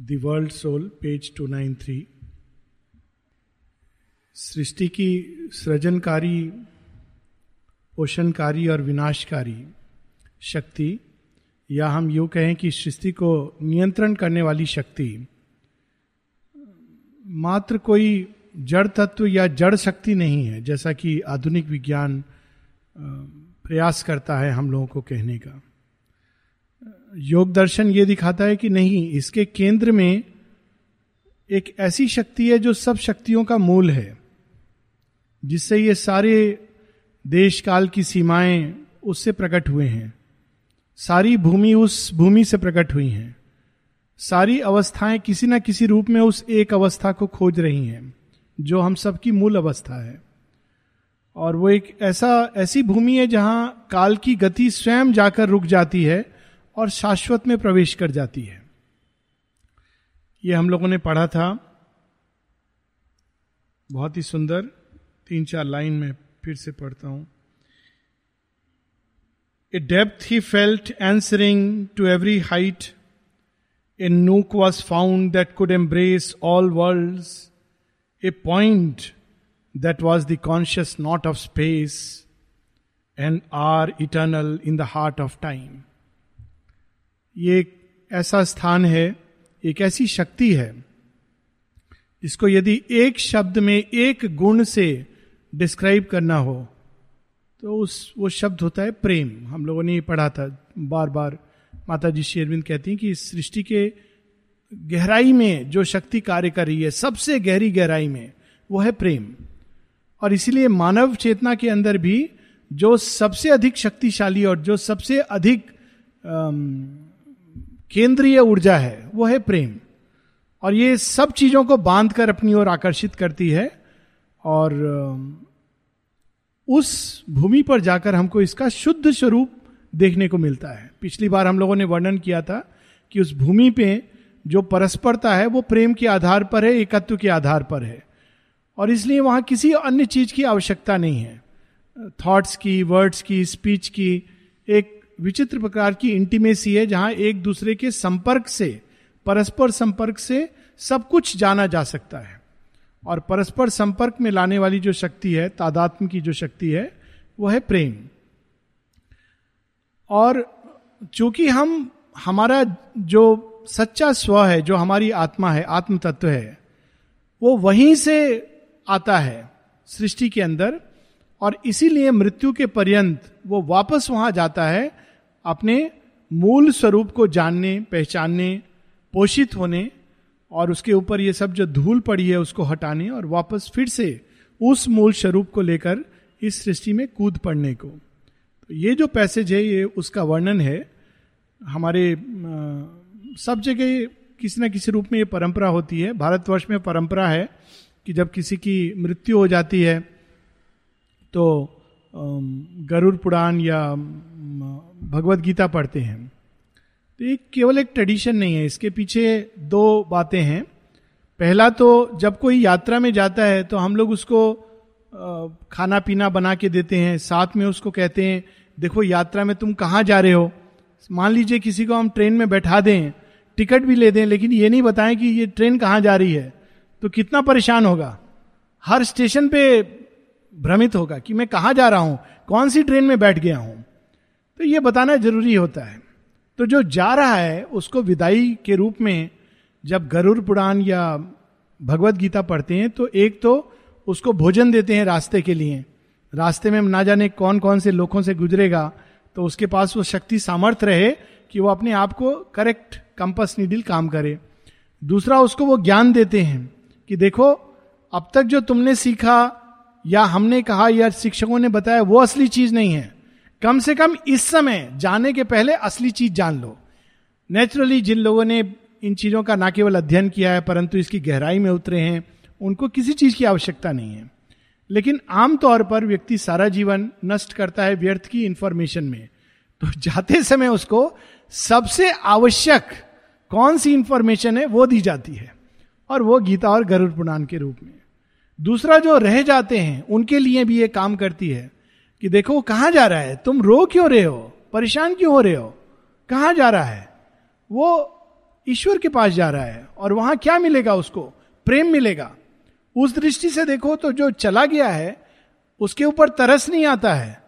The world soul page two nine three सृष्टि की सृजनकारी पोषणकारी और विनाशकारी शक्ति या हम यूँ कहें कि सृष्टि को नियंत्रण करने वाली शक्ति मात्र कोई जड़ तत्व या जड़ शक्ति नहीं है जैसा कि आधुनिक विज्ञान प्रयास करता है हम लोगों को कहने का योग दर्शन ये दिखाता है कि नहीं, इसके केंद्र में एक ऐसी शक्ति है जो सब शक्तियों का मूल है, जिससे ये सारे देश काल की सीमाएँ उससे प्रकट हुए हैं। सारी भूमि उस भूमि से प्रकट हुई हैं। सारी अवस्थाएँ किसी ना किसी रूप में उस एक अवस्था को खोज रही हैं, जो हम सबकी मूल अवस्था है। और वो एक ऐसा, ऐसी भूमि है जहाँ काल की गति स्वयं जाकर रुक जाती है और शाश्वत में प्रवेश कर जाती है। ये हम लोगों ने पढ़ा था। बहुत ही सुंदर तीन चार लाइन में फिर से पढ़ता हूँ। A depth he felt answering to every height a nook was found that could embrace all world a point that was the conscious knot of space and hour eternal in the heart of time ये एक ऐसा स्थान है, एक ऐसी शक्ति है। जिसको यदि एक शब्द में एक गुण से डिस्क्राइब करना हो तो उस, वो शब्द होता है प्रेम। हम लोगों ने ये पढ़ा था बार बार। माता जी शेरविंद कहती हैं कि इस सृष्टि के गहराई में जो शक्ति कार्य कर रही है, सबसे गहरी गहराई में, वो है प्रेम। और इसीलिए मानव चेतना के अंदर भी जो सबसे अधिक शक्तिशाली और जो सबसे अधिक केंद्रीय ऊर्जा है, वो है प्रेम। और ये सब चीज़ों को बाँध कर अपनी ओर आकर्षित करती है और, उस भूमि पर जाकर हमको इसका शुद्ध स्वरूप देखने को मिलता है। पिछली बार हम लोगों ने वर्णन किया था कि उस भूमि पे जो परस्परता है, वो प्रेम के आधार पर है, एकत्व के आधार पर है। और इसलिए वहाँ किसी अन्य चीज़ की आवश्यकता नहीं है। थॉट्स की वर्ड्स की स्पीच की, एक विचित्र प्रकार की इंटीमेसी है, जहाँ एक दूसरे के संपर्क से, परस्पर संपर्क से सब कुछ जाना जा सकता है। और परस्पर संपर्क में लाने वाली जो शक्ति है, तादात्म की जो शक्ति है वह है प्रेम। और चूँकि हम, हमारा जो सच्चा स्व है, जो हमारी आत्मा है आत्म तत्व है, वो वहीं से आता है, सृष्टि के अंदर, और इसीलिए मृत्यु के पर्यंत वो वापस वहाँ जाता है अपने मूल स्वरूप को जानने, पहचानने, पोषित होने और उसके ऊपर ये सब जो धूल पड़ी है उसको हटाने और वापस फिर से उस मूल स्वरूप को लेकर इस सृष्टि में कूद पड़ने को। तो ये जो पैसेज है, ये उसका वर्णन है। हमारे सब जगह किसी न किसी रूप में ये परंपरा होती है। भारतवर्ष में परंपरा है कि जब किसी की मृत्यु हो जाती है तो गरुड़ पुराण या भगवत गीता पढ़ते हैं। तो ये केवल एक ट्रेडिशन नहीं है, इसके पीछे दो बातें हैं। पहला तो जब कोई यात्रा में जाता है तो हम लोग उसको खाना पीना बना के देते हैं, साथ में उसको कहते हैं, देखो, यात्रा में तुम कहाँ जा रहे हो? मान लीजिए किसी को हम ट्रेन में बैठा दें, टिकट भी ले दें, लेकिन ये नहीं बताएँ कि ये ट्रेन कहाँ जा रही है तो कितना परेशान होगा। हर स्टेशन पे भ्रमित होगा कि मैं कहाँ जा रहा हूँ? कौन सी ट्रेन में बैठ गया हूँ? तो ये बताना ज़रूरी होता है। तो जो जा रहा है, उसको विदाई के रूप में जब गरुड़ पुराण या भगवत गीता पढ़ते हैं तो एक तो उसको भोजन देते हैं रास्ते के लिए। रास्ते में ना जाने कौन कौन से लोगों से गुजरेगा तो उसके पास वो शक्ति सामर्थ्य रहे कि वो अपने आप को करेक्ट कंपस नीडिल काम करे। दूसरा, उसको वो ज्ञान देते हैं कि देखो, अब तक जो तुमने सीखा या हमने कहा या शिक्षकों ने बताया, वो असली चीज़ नहीं है। कम से कम इस समय जाने के पहले असली चीज़ जान लो। नेचुरली जिन लोगों ने इन चीज़ों का ना केवल अध्ययन किया है, परंतु इसकी गहराई में उतरे हैं, उनको किसी चीज़ की आवश्यकता नहीं है। लेकिन आमतौर पर व्यक्ति सारा जीवन नष्ट करता है व्यर्थ की इंफॉर्मेशन में। तो जाते समय उसको सबसे आवश्यक कौन सी इंफॉर्मेशन है, वो दी जाती है, और वो गीता और गरुड़ पुराण के रूप में। दूसरा जो रह जाते हैं, उनके लिए भी ये काम करती है कि देखो वो कहाँ जा रहा है? तुम रो क्यों रहे हो? परेशान क्यों हो रहे हो? कहाँ जा रहा है? वो ईश्वर के पास जा रहा है और वहाँ क्या मिलेगा उसको? प्रेम मिलेगा। उस दृष्टि से देखो तो जो चला गया है, उसके ऊपर तरस नहीं आता है।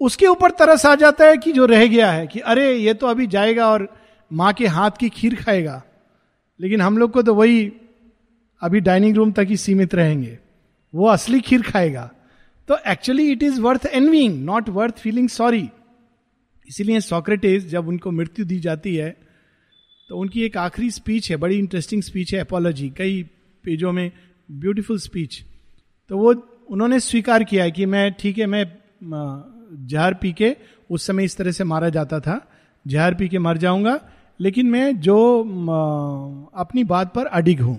उसके ऊपर तरस आ जाता है कि जो रह गया है कि अरे, ये तो अभी जाएगा और माँ के हाथ की खीर खाएगा। लेकिन हम लोग को तो वही अभी डाइनिंग रूम तक ही सीमित रहेंगे। वो असली खीर खाएगा। तो actually it is worth envying not worth feeling sorry इसीलिए सॉक्रेटिस जब उनको मृत्यु दी जाती है तो उनकी एक आखिरी स्पीच है, बड़ी इंटरेस्टिंग स्पीच है एपोलॉजी कई पेजों में ब्यूटीफुल स्पीच तो वो उन्होंने स्वीकार किया कि मैं, ठीक है, मैं जहर पी के उस समय इस तरह से मारा जाता था, जहर पी के मर जाऊँगा, लेकिन मैं जो अपनी बात पर अडिग हूँ।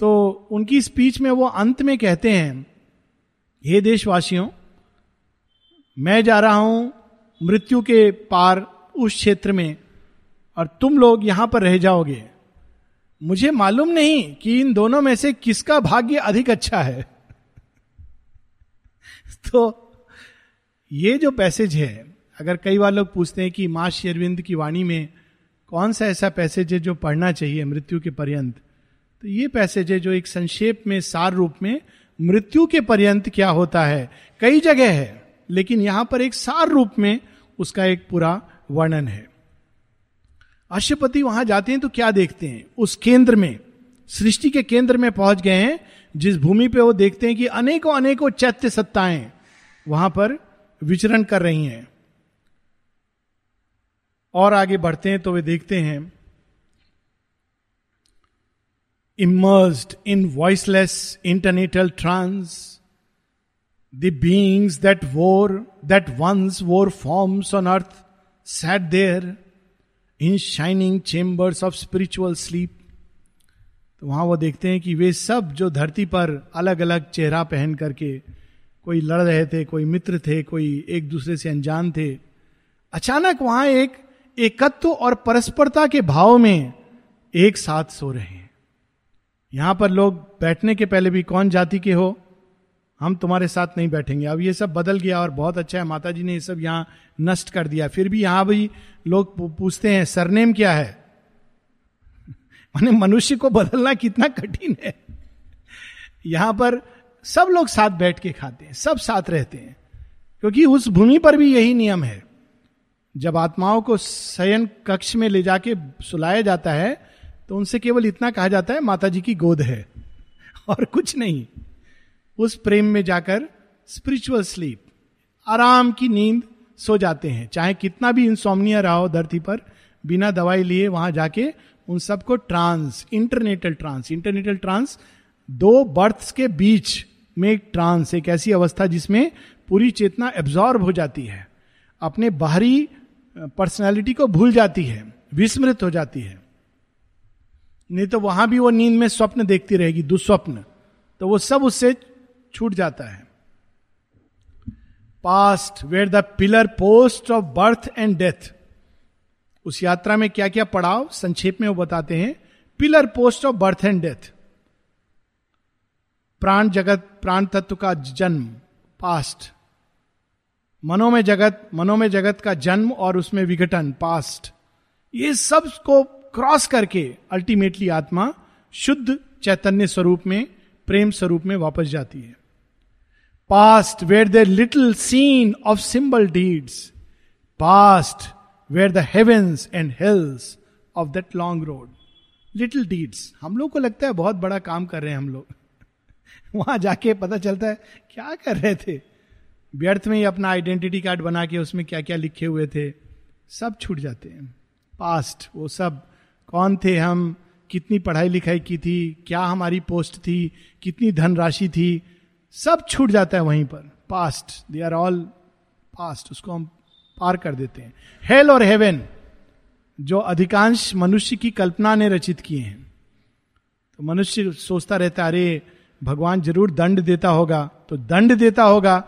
तो उनकी स्पीच में वो अंत में कहते हैं हे देशवासियों, मैं जा रहा हूँ मृत्यु के पार उस क्षेत्र में और तुम लोग यहाँ पर रह जाओगे। मुझे मालूम नहीं कि इन दोनों में से किसका भाग्य अधिक अच्छा है। तो ये जो पैसेज है, अगर कई बार लोग पूछते हैं कि माँ शेरविंद की वाणी में कौन सा ऐसा पैसेज है जो पढ़ना चाहिए मृत्यु के पर्यंत तो ये पैसेज है जो एक संक्षेप में सार रूप में मृत्यु के पर्यंत क्या होता है? कई जगह है, लेकिन यहाँ पर एक सार रूप में उसका एक पूरा वर्णन है। अश्वपति वहाँ जाते हैं तो क्या देखते हैं? उस केंद्र में, सृष्टि के केंद्र में पहुँच गए हैं, जिस भूमि पे वो देखते हैं कि अनेकों अनेकों चैत्य सत्ताएँ वहाँ पर विचरण कर रही हैं। और आगे बढ़ते हैं तो वे देखते हैं immersed in voiceless internatal trance the beings that wore that once wore forms on earth sat there in shining chambers of spiritual sleep तो वहाँ वो देखते हैं कि वे सब जो धरती पर अलग अलग चेहरा पहन करके कोई लड़ रहे थे, कोई मित्र थे, कोई एक दूसरे से अनजान थे, अचानक वहाँ एक एकत्व और परस्परता के भाव में एक साथ सो रहे हैं। यहाँ पर लोग बैठने के पहले भी कौन जाति के हो? हम तुम्हारे साथ नहीं बैठेंगे। अब ये सब बदल गया और बहुत अच्छा है। माता जी ने ये सब यहाँ नष्ट कर दिया। फिर भी यहाँ भी लोग पूछते हैं, सरनेम क्या है? माने मनुष्य को बदलना कितना कठिन है। यहाँ पर सब लोग साथ बैठ के खाते हैं, सब साथ रहते हैं। क्योंकि उस भूमि पर भी यही नियम है। जब आत्माओं को शयन कक्ष में ले जाके सुलाया जाता है तो उनसे केवल इतना कहा जाता है माता जी की गोद है। और कुछ नहीं। उस प्रेम में जाकर स्पिरिचुअल स्लीप आराम की नींद सो जाते हैं। चाहे कितना भी इंसोमनिया रहा हो धरती पर, बिना दवाई लिए वहाँ जाके उन सबको trance internatal trance internatal trance दो बर्थ्स के बीच में एक ट्रांस एक ऐसी अवस्था जिसमें पूरी चेतना एब्जॉर्ब हो जाती है। अपने बाहरी पर्सनैलिटी को भूल जाती है, विस्मृत हो जाती है। नहीं तो वहाँ भी वो नींद में स्वप्न देखती रहेगी, दुस्वप्न। तो वो सब उससे छूट जाता है। Passed were the pillar post of birth and death उस यात्रा में क्या क्या पड़ाव, संक्षेप में वो बताते हैं। Pillar post of birth and death प्राण जगत, प्राण तत्व का जन्म पास्ट मनोमय जगत मनोमय जगत का जन्म और उसमें विघटन पास्ट ये सबको क्रॉस करके अल्टीमेटली आत्मा शुद्ध चैतन्य स्वरूप में, प्रेम स्वरूप में वापस जाती है। Passed were the little scene of symbol deeds passed were the heavens and hells of that long road little deeds हम लोग को लगता है बहुत बड़ा काम कर रहे हैं हम लोग। वहाँ जाके पता चलता है, क्या कर रहे थे? व्यर्थ में ही अपना आइडेंटिटी कार्ड बना के उसमें क्या क्या लिखे हुए थे? सब छूट जाते हैं। पास्ट वो सब कौन थे हम? कितनी पढ़ाई लिखाई की थी? क्या हमारी पोस्ट थी? कितनी धनराशि थी? सब छूट जाता है वहीं पर। Passed they are all passed उसको हम पार कर देते हैं। हेल और हेवन जो अधिकांश मनुष्य की कल्पना ने रचित किए हैं। तो मनुष्य सोचता रहता है, अरे, भगवान ज़रूर दंड देता होगा। तो दंड देता होगा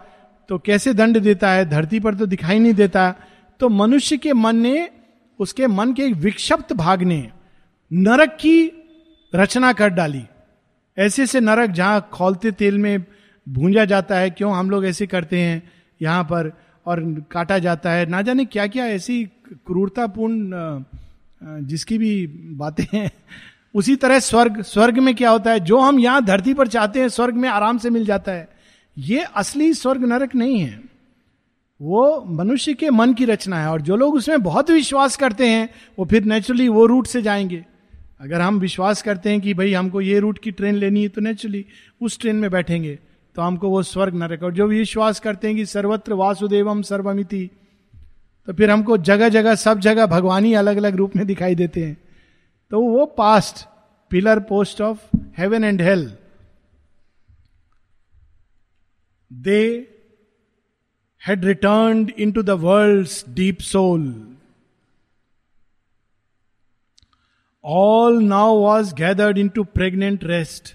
तो कैसे दंड देता है? धरती पर तो दिखाई नहीं देता। तो मनुष्य के मन ने उसके मन के एक विक्षिप्त भाग ने नरक की रचना कर डाली। ऐसे से नरक जहाँ खोलते तेल में भूंजा जाता है, क्यों हम लोग ऐसे करते हैं यहाँ पर और काटा जाता है? ना जाने क्या क्या ऐसी क्रूरतापूर्ण जिसकी भी बातें हैं। उसी तरह स्वर्ग स्वर्ग में क्या होता है? जो हम यहाँ धरती पर चाहते हैं, स्वर्ग में आराम से मिल जाता है। ये असली स्वर्ग नरक नहीं है। वो मनुष्य के मन की रचना है और जो लोग उसमें बहुत विश्वास करते हैं, वो फिर नेचुरली वो रूट से जाएँगे। अगर हम विश्वास करते हैं कि भाई हमको ये रूट की ट्रेन लेनी है तो नेचुरली उस ट्रेन में बैठेंगे। तो हमको वो स्वर्ग नरक और जो विश्वास करते हैं कि सर्वत्र वासुदेवम सर्वमिति तो फिर हमको जगह जगह सब जगह भगवान ही अलग अलग रूप में दिखाई देते हैं। तो वो passed pillar post of heaven and hell they into the world deep soul all now was gathered into pregnant rest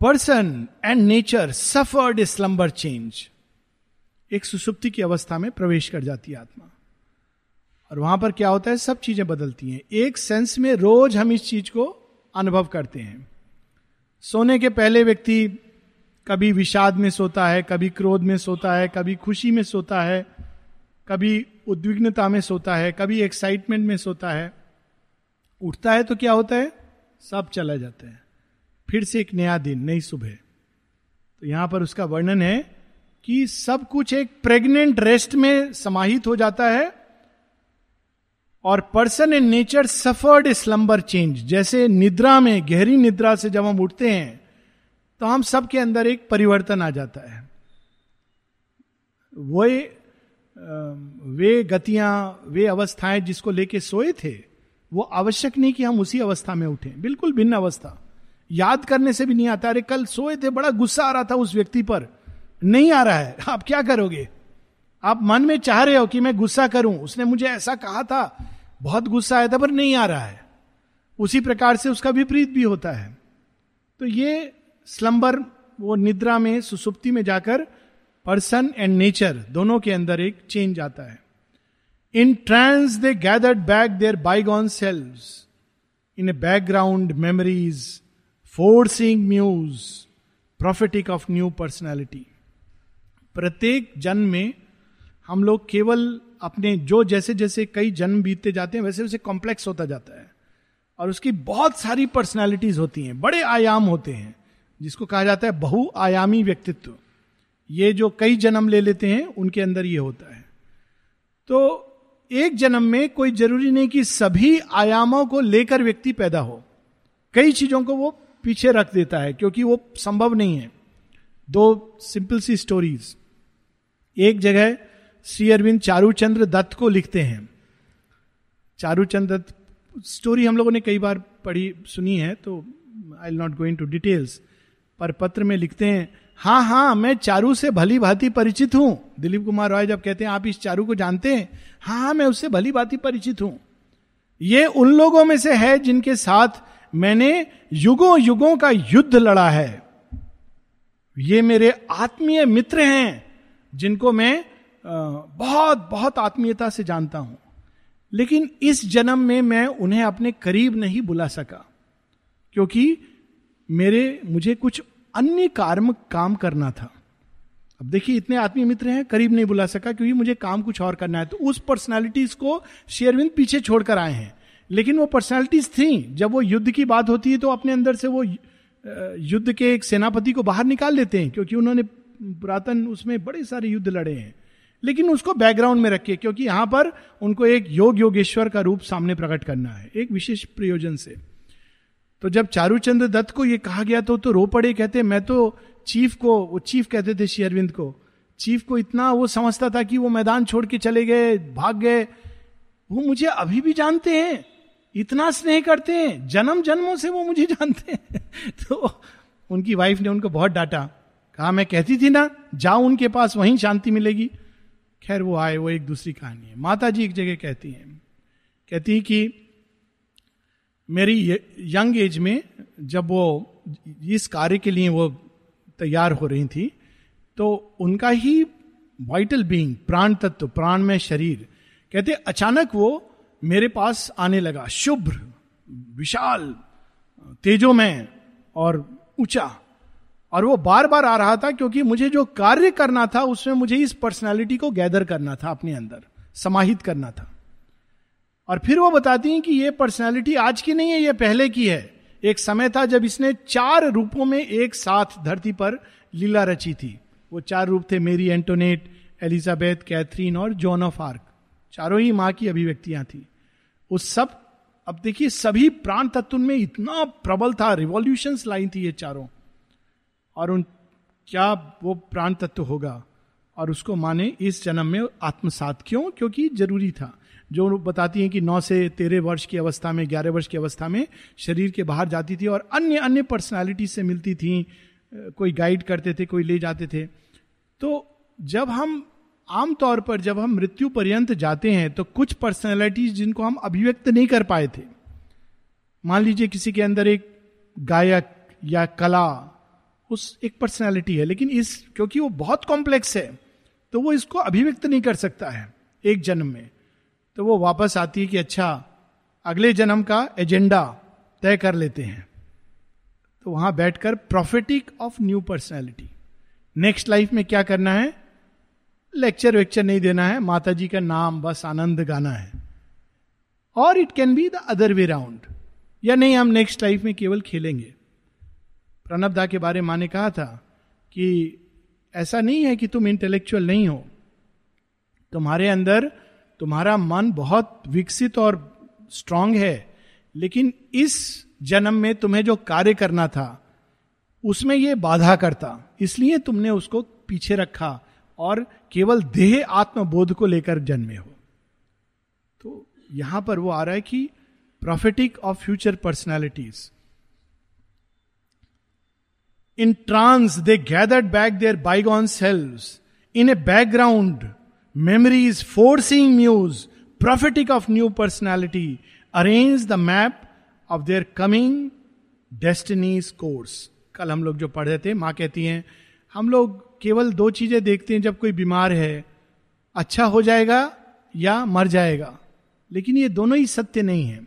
person and nature suffered a slumber change एक सुसुप्ति की अवस्था में प्रवेश कर जाती है आत्मा। और वहाँ पर क्या होता है? सब चीज़ें बदलती हैं। एक सेंस में रोज हम इस चीज़ को अनुभव करते हैं। सोने के पहले व्यक्ति कभी विषाद में सोता है, कभी क्रोध में सोता है, कभी खुशी में सोता है, कभी उद्विग्नता में सोता है, कभी एक्साइटमेंट में सोता है। उठता है तो क्या होता है? सब चला जाता है। फिर से एक नया दिन, नई सुबह। तो यहाँ पर उसका वर्णन है कि सब कुछ एक प्रेग्नेंट रेस्ट में समाहित हो जाता है और person in nature suffered slumber change जैसे निद्रा में, गहरी निद्रा से जब हम उठते हैं तो हम सबके अंदर एक परिवर्तन आ जाता है। वो वे गतियाँ वे अवस्थाएँ जिसको लेके सोए थे वो आवश्यक नहीं कि हम उसी अवस्था में उठे। बिल्कुल भिन्न अवस्था। याद करने से भी नहीं आता। अरे कल सोए थे बड़ा गुस्सा आ रहा था उस व्यक्ति पर। नहीं आ रहा है। आप क्या करोगे? आप मन में चाह रहे हो कि मैं गुस्सा करूँ। उसने मुझे ऐसा कहा था। बहुत गुस्सा आया था पर नहीं आ रहा है। उसी प्रकार से उसका विपरीत भी, भी होता है। तो ये स्लम्बर वो निद्रा में, सुसुप्ति में जाकर पर्सन एंड नेचर दोनों के अंदर एक चेंज आता है। In trance they gathered back their bygone selves in a background memories forcing muse prophetic of new personality प्रत्येक जन्म में हम लोग केवल अपने जो जैसे जैसे कई जन्म बीतते जाते हैं, वैसे वैसे कॉम्प्लेक्स होता जाता है। और उसकी बहुत सारी पर्सनैलिटीज होती हैं, बड़े आयाम होते हैं। जिसको कहा जाता है बहुआयामी व्यक्तित्व। ये जो कई जन्म ले लेते हैं, उनके अंदर ये होता है। तो एक जन्म में कोई ज़रूरी नहीं कि सभी आयामों को लेकर व्यक्ति पैदा हो। कई चीज़ों को वो पीछे रख देता है, क्योंकि वो संभव नहीं है। दो सिंपल सी स्टोरीज। एक जगह श्री अरविंद चारूचंद्र दत्त को लिखते हैं। चारूचंद्र दत्त, स्टोरी हम लोगों ने कई बार पढ़ी, सुनी है तो I'll not going to details पर पत्र में लिखते हैं हाँ हाँ मैं चारू से भली भांति परिचित हूँ। दिलीप कुमार रॉय जब कहते हैं, आप इस चारू को जानते हैं? हाँ हाँ मैं उससे भली भांति परिचित हूँ। ये उन लोगों में से है जिनके साथ मैंने युगों युगों का युद्ध लड़ा है। ये मेरे आत्मीय मित्र हैं, जिनको मैं बहुत बहुत आत्मीयता से जानता हूँ। लेकिन इस जन्म में मैं उन्हें अपने करीब नहीं बुला सका, क्योंकि मेरे, मुझे कुछ अन्य कार्म काम करना था। अब देखिए, इतने आत्मीय मित्र हैं, करीब नहीं बुला सका, क्योंकि मुझे काम कुछ और करना है। तो उस पर्सनालिटीज को शेयरविंद पीछे छोड़कर आए हैं। लेकिन वो पर्सनालिटीज थी। जब वो युद्ध की बात होती है तो अपने अंदर से वो युद्ध के एक सेनापति को बाहर निकाल लेते हैं, क्योंकि उन्होंने पुरातन, उसमें बड़े सारे युद्ध लड़े हैं। लेकिन उसको बैकग्राउंड में रखिए, क्योंकि यहाँ पर उनको एक योग योगेश्वर का रूप सामने प्रकट करना है, एक विशेष प्रयोजन से। तो जब चारूचंद्र दत्त को यह कहा गया तो तो रो पड़े, कहते, मैं तो चीफ को वो चीफ कहते थे श्री अरविंद को। चीफ को इतना वो समझता था कि वो मैदान छोड़ के चले गए, भाग गए। वो मुझे अभी भी जानते हैं, इतना स्नेह करते हैं, जन्म जन्मों से वो मुझे जानते हैं। तो उनकी वाइफ ने उनको बहुत डांटा। कहा, मैं कहती थी ना, जाओ उनके पास, वहीं शांति मिलेगी। खैर, वो आए, वो एक दूसरी कहानी है। माता जी एक जगह कहती हैं। कहती हैं कि मेरी यंग एज में जब वो इस कार्य के लिए वो तैयार हो रही थी तो उनका ही वाइटल बीइंग प्राण तत्व, प्राण में शरीर, कहते अचानक वो मेरे पास आने लगा, शुभ्र, विशाल तेजोमय और ऊँचा। और वो बार बार आ रहा था क्योंकि मुझे जो कार्य करना था, उसमें मुझे इस पर्सनालिटी को गैदर करना था, अपने अंदर, समाहित करना था। और फिर वो बताती हैं कि ये पर्सनैलिटी आज की नहीं है, ये पहले की है। एक समय था जब इसने चार रूपों में एक साथ धरती पर लीला रची थी। वो चार रूप थे, मेरी एंटोनेट, एलिजाबेथ, कैथरीन और जॉन ऑफ़ आर्क। चारों ही माँ की अभिव्यक्तियाँ थी। उस सब, अब देखिए, सभी प्राण तत्व में इतना प्रबल था रिवॉल्यूशन लाई थी ये चारों। और उन, क्या वो प्राण तत्व होगा? और उसको माने, इस जन्म में आत्मसात क्यों? क्योंकि ज़रूरी था। जो बताती हैं कि नौ से तेरह वर्ष की अवस्था में, ग्यारह वर्ष की अवस्था में शरीर के बाहर जाती थी और अन्य अन्य पर्सनालिटी से मिलती थी, कोई गाइड करते थे, कोई ले जाते थे। तो जब हम आमतौर पर जब हम मृत्यु पर्यंत जाते हैं तो कुछ पर्सनैलिटीज जिनको हम अभिव्यक्त नहीं कर पाए थे। मान लीजिए किसी के अंदर एक गायक या कला, उस एक पर्सनैलिटी है, लेकिन इस, क्योंकि वो बहुत कॉम्प्लेक्स है तो वो इसको अभिव्यक्त नहीं कर सकता है, एक जन्म में। तो वो वापस आती है कि अच्छा अगले जन्म का एजेंडा तय कर लेते हैं। तो वहाँ बैठकर prophetic of new personality next life में क्या करना है? लेक्चर वेक्चर नहीं देना है माता जी का नाम बस आनंद गाना है। और it can be the other way round या नहीं, हम नेक्स्ट लाइफ में केवल खेलेंगे। प्रणबदा के बारे माने कहा था कि ऐसा नहीं है कि तुम इंटेलेक्चुअल नहीं हो। तुम्हारे अंदर तुम्हारा मन बहुत विकसित और स्ट्रांग है, लेकिन इस जन्म में तुम्हें जो कार्य करना था, उसमें यह बाधा करता। इसलिए तुमने उसको पीछे रखा और केवल देह आत्मबोध को लेकर जन्मे हो। तो यहाँ पर वो आ रहा है कि prophetic of future personalities in trance they gathered back their bygone selves in a background memories forcing muse, prophetic of new personality, arrange the map of their coming destiny's course कल हम लोग जो पढ़ रहे थे माँ कहती हैं हम लोग केवल दो चीज़ें देखते हैं जब कोई बीमार है अच्छा हो जाएगा या मर जाएगा। लेकिन ये दोनों ही सत्य नहीं है।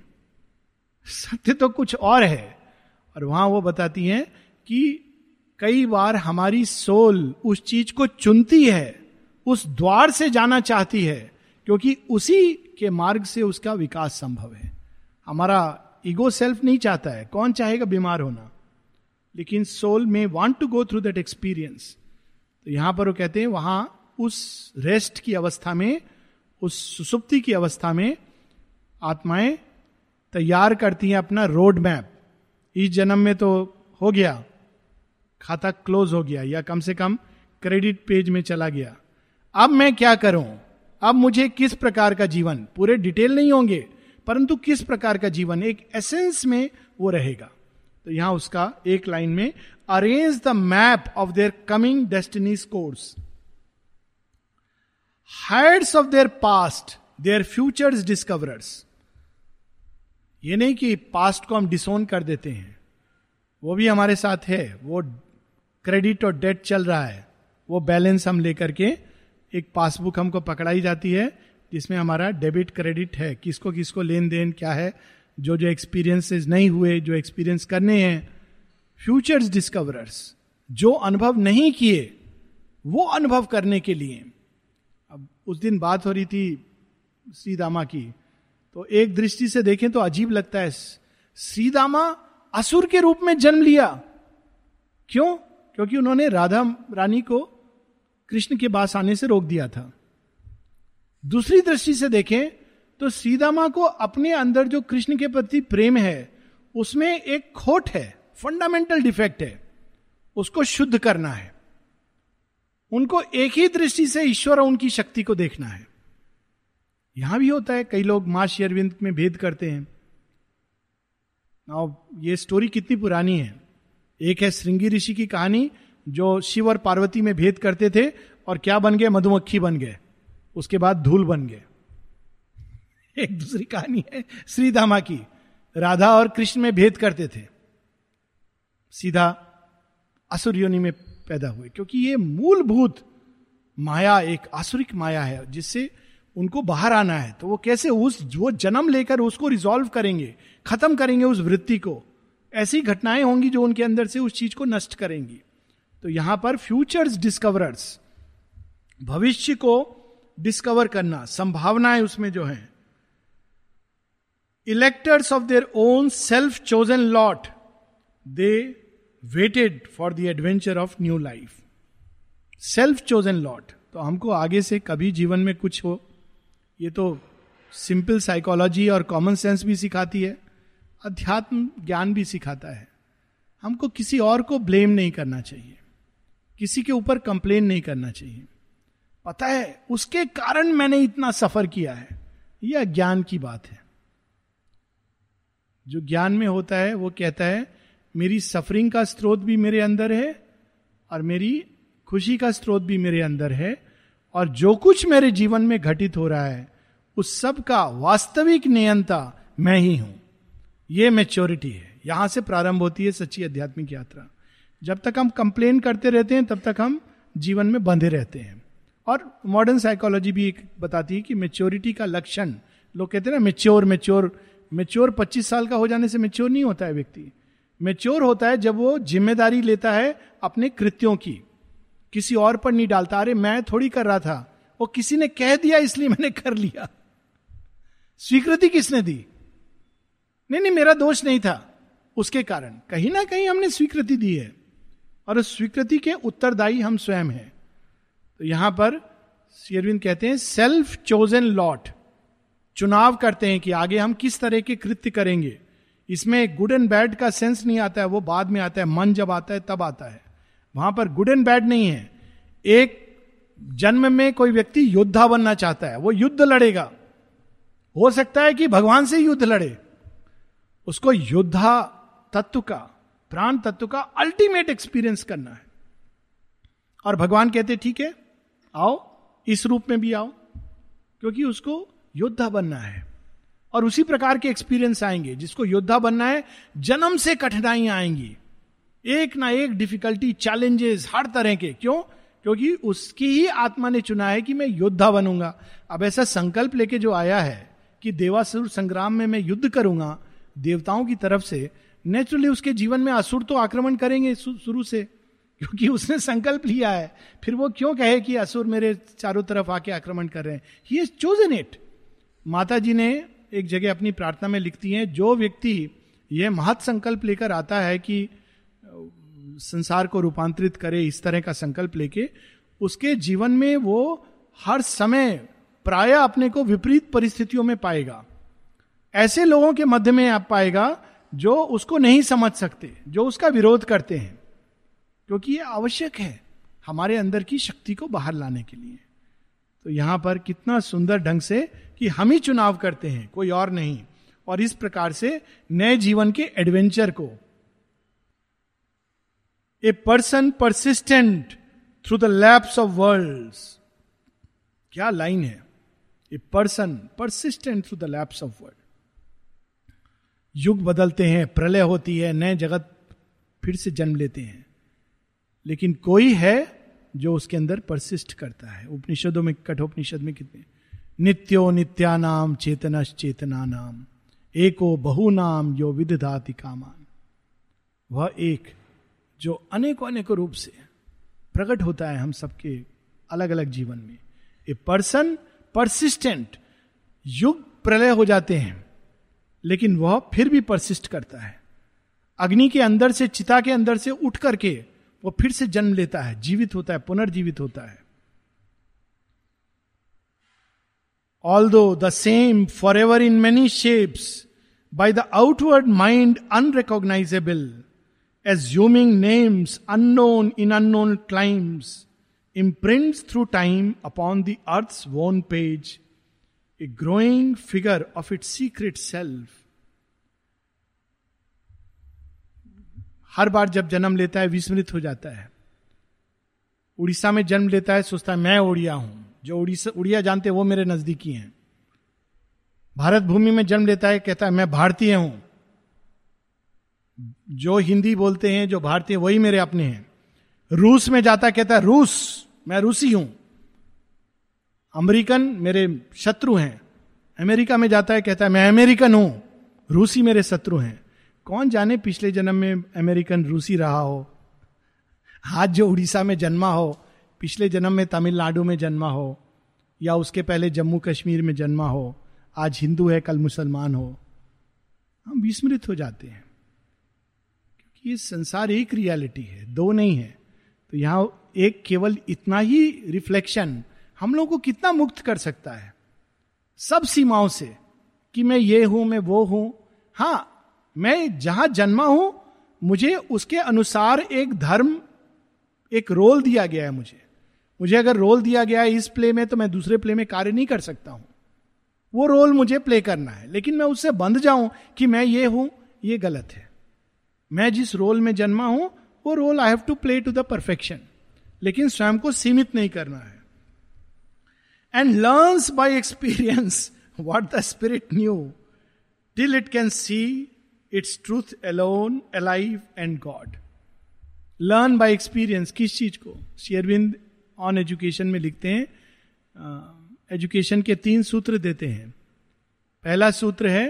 सत्य तो कुछ और है। और वहाँ वो बताती हैं कि कई बार हमारी सोल उस चीज़ को चुनती है उस द्वार से जाना चाहती है, क्योंकि उसी के मार्ग से उसका विकास संभव है। हमारा ईगो सेल्फ नहीं चाहता है। कौन चाहेगा बीमार होना? लेकिन सोल में want to go through that experience तो यहाँ पर वो कहते हैं, वहाँ उस रेस्ट की अवस्था में, उस सुसुप्ति की अवस्था में आत्माएँ तैयार करती हैं अपना रोड मैप इस जन्म में तो हो गया, खाता क्लोज हो गया, या कम से कम क्रेडिट पेज में चला गया। अब मैं क्या करूँ? अब मुझे किस प्रकार का जीवन? पूरे डिटेल नहीं होंगे, परंतु किस प्रकार का जीवन? एक एसेंस में वो रहेगा। तो यहाँ उसका एक लाइन में arrange the map of their coming destinies course hides of their past their futures discoverers ये नहीं कि पास्ट को हम डिसोन कर देते हैं। वो भी हमारे साथ है। वो क्रेडिट और डेट चल रहा है। वो बैलेंस हम लेकर के एक पासबुक हमको पकड़ाई जाती है, जिसमें हमारा डेबिट क्रेडिट है, किसको किसको लेन देन क्या है, जो जो एक्सपीरियंसेस नहीं हुए, जो एक्सपीरियंस करने हैं फ्यूचर्स डिस्कवरर्स जो अनुभव नहीं किए, वो अनुभव करने के लिए। अब उस दिन बात हो रही थी श्रीदामा की तो एक दृष्टि से देखें तो अजीब लगता है, श्रीदामा असुर के रूप में जन्म लिया। क्यों? क्योंकि उन्होंने राधा रानी को कृष्ण के पास आने से रोक दिया था। दूसरी दृष्टि से देखें तो सीदामा को अपने अंदर जो कृष्ण के प्रति प्रेम है, उसमें एक खोट है फंडामेंटल डिफेक्ट है। उसको शुद्ध करना है। उनको एक ही दृष्टि से ईश्वर और उनकी शक्ति को देखना है। यहाँ भी होता है, कई लोग माँ शेरविंद में भेद करते हैं। ये स्टोरी कितनी पुरानी है। एक है श्रृंगी ऋषि की कहानी जो शिव और पार्वती में भेद करते थे और क्या बन गए? मधुमक्खी बन गए। उसके बाद धूल बन गए। एक दूसरी कहानी है श्रीधामा की। राधा और कृष्ण में भेद करते थे। सीधा असुर योनि में पैदा हुए। क्योंकि ये मूलभूत माया, एक आसुरिक माया है, जिससे उनको बाहर आना है। तो वो कैसे उस, वो जन्म लेकर उसको रिजॉल्व करेंगे, खत्म करेंगे उस वृत्ति को? ऐसी घटनाएँ होंगी जो उनके अंदर से उस चीज़ को नष्ट करेंगी। तो यहाँ पर फ्यूचर्स डिस्कवरर्स भविष्य को डिस्कवर करना, संभावनाएँ उसमें जो है। Electors of their own self chosen lot they waited for the adventure of new life self chosen lot तो हमको आगे से कभी जीवन में कुछ हो, ये तो सिंपल साइकोलॉजी और कॉमन सेंस भी सिखाती है, अध्यात्म ज्ञान भी सिखाता है। हमको किसी और को ब्लेम नहीं करना चाहिए। किसी के ऊपर कंप्लेन नहीं करना चाहिए। पता है, उसके कारण मैंने इतना सफ़र किया है। यह ज्ञान की बात है। जो ज्ञान में होता है, वो कहता है, मेरी सफरिंग का स्रोत भी मेरे अंदर है और मेरी खुशी का स्रोत भी मेरे अंदर है और जो कुछ मेरे जीवन में घटित हो रहा है, उस सब का वास्तविक नियंता मैं ही हूँ। यह मेच्योरिटी है। यहाँ से प्रारंभ होती है सच्ची आध्यात्मिक यात्रा। जब तक हम कंप्लेन करते रहते हैं, तब तक हम जीवन में बंधे रहते हैं। और मॉडर्न साइकोलॉजी भी एक बताती है कि मेच्योरिटी का लक्षण, लोग कहते हैं ना मेच्योर मेच्योर मेच्योर 25 साल का हो जाने से मेच्योर नहीं होता है व्यक्ति। मेच्योर होता है जब वो ज़िम्मेदारी लेता है अपने कृत्यों की। किसी और पर नहीं डालता। अरे, मैं थोड़ी कर रहा था। वो किसी ने कह दिया, इसलिए मैंने कर लिया। स्वीकृति किसने दी? नहीं नहीं, मेरा दोष नहीं था। उसके कारण। कहीं ना कहीं हमने स्वीकृति दी है। और उस स्वीकृति के उत्तरदायी हम स्वयं हैं। तो यहाँ पर शेरविंद कहते हैं सेल्फ चोजन लॉट चुनाव करते हैं कि आगे हम किस तरह के कृत्य करेंगे। इसमें गुड एंड बैड का सेंस नहीं आता है, वो बाद में आता है, मन जब आता है, तब आता है। वहाँ पर गुड एंड बैड नहीं है। एक जन्म में कोई व्यक्ति योद्धा बनना चाहता है, वो युद्ध लड़ेगा। हो सकता है कि भगवान से युद्ध लड़े। उसको योद्धा तत्व का प्राण तत्व का अल्टीमेट एक्सपीरियंस करना है। और भगवान कहते, ठीक है, आओ, इस रूप में भी आओ, क्योंकि उसको योद्धा बनना है। और उसी प्रकार के एक्सपीरियंस आएँगे, जिसको योद्धा बनना है, जन्म से कठिनाइयाँ आएँगी। एक ना एक डिफिकल्टी चैलेंजेस हर तरह के। क्यों? क्योंकि उसकी ही आत्मा ने चुना है कि मैं योद्धा बनूँगा। अब ऐसा संकल्प लेके जो आया है कि देवासुर संग्राम में मैं युद्ध करूँगा, देवताओं की तरफ़ से नेचुरली उसके जीवन में असुर तो आक्रमण करेंगे शुरू से, क्योंकि उसने संकल्प लिया है। फिर वो क्यों कहे कि असुर मेरे चारों तरफ़ आके आक्रमण कर रहे हैं? ही इज़ चोजन इट माता जी ने एक जगह अपनी प्रार्थना में लिखती हैं, जो व्यक्ति यह महत संकल्प लेकर आता है कि, संसार को रूपांतरित करे, इस तरह का संकल्प लेके, उसके जीवन में वो हर समय प्राय अपने को विपरीत परिस्थितियों में पाएगा। ऐसे लोगों के मध्य में आप पाएगा जो उसको नहीं समझ सकते, जो उसका विरोध करते हैं, क्योंकि ये आवश्यक है हमारे अंदर की शक्ति को बाहर लाने के लिए। तो यहाँ पर कितना सुंदर ढंग से कि हम ही चुनाव करते हैं, कोई और नहीं। और इस प्रकार से नए जीवन के एडवेंचर को a person persistent through the lapse of world क्या लाइन है? A person persistent through the lapse of world युग बदलते हैं, प्रलय होती है, नए जगत फिर से जन्म लेते हैं। लेकिन कोई है जो उसके अंदर परसिस्ट करता है। उपनिषदों में, कठोपनिषद में कितने? नित्यो नित्यानाम चेतना चेतना नाम एको बहु नाम यो विधाति कामान। वह एक जो अनेकों अनेकों रूप से प्रकट होता है हम सबके अलग अलग जीवन में। ए पर्सन परसिस्टेंट युग प्रलय हो जाते हैं। लेकिन वह फिर भी परसिस्ट करता है। अग्नि के अंदर से, चिता के अंदर से उठ करके वो फिर से जन्म लेता है, जीवित होता है, पुनर्जीवित होता है। Although the same forever in many shapes by the outward mind unrecognisable assuming names unknown in unknown climes imprints through time upon the earth's वोन page a growing figure of its secret self. हर बार जब जन्म लेता है, विस्मृत हो जाता है। उड़ीसा में जन्म लेता है, सोचता है, मैं उड़िया हूँ। जो उड़ीसा, उड़िया जानते वो मेरे नजदीकी हैं। भारत भूमि में जन्म लेता है, कहता है, मैं भारतीय हूँ। जो हिंदी बोलते हैं, जो भारतीय वही मेरे अपने हैं। रूस में जाता है, कहता है, रूस, मैं रूसी हूँ। अमेरिकन मेरे शत्रु हैं। अमेरिका में जाता है, कहता है, मैं अमेरिकन हूँ। रूसी मेरे शत्रु हैं। कौन जाने पिछले जन्म में अमेरिकन रूसी रहा हो? आज जो उड़ीसा में जन्मा हो, पिछले जन्म में तमिलनाडु में जन्मा हो, या उसके पहले जम्मू कश्मीर में जन्मा हो, आज हिंदू है, कल मुसलमान हो। हम विस्मृत हो जाते हैं, क्योंकि ये संसार एक रियलिटी है, दो नहीं है। तो यहाँ एक केवल इतना ही रिफ्लेक्शन हम लोग को कितना मुक्त कर सकता है? सब सीमाओं से कि मैं ये हूँ, मैं वो हूँ। हाँ, मैं जहाँ जन्मा हूँ, मुझे उसके अनुसार एक धर्म, एक रोल दिया गया है मुझे। मुझे अगर रोल दिया गया है इस प्ले में तो मैं दूसरे प्ले में कार्य नहीं कर सकता हूँ। वो रोल मुझे प्ले करना है, लेकिन मैं उससे बंध जाऊँ कि मैं ये हूँ, ये गलत है। मैं जिस रोल में जन्मा हूँ, वो role I have to play to the perfection लेकिन स्वयं को सीमित नहीं करना है। And learns by experience what the spirit knew till it can see its truth alone alive and God learn by experience किस चीज़ को? शेयरविंद ऑन एजुकेशन में लिखते हैं एजुकेशन के तीन सूत्र देते हैं। पहला सूत्र है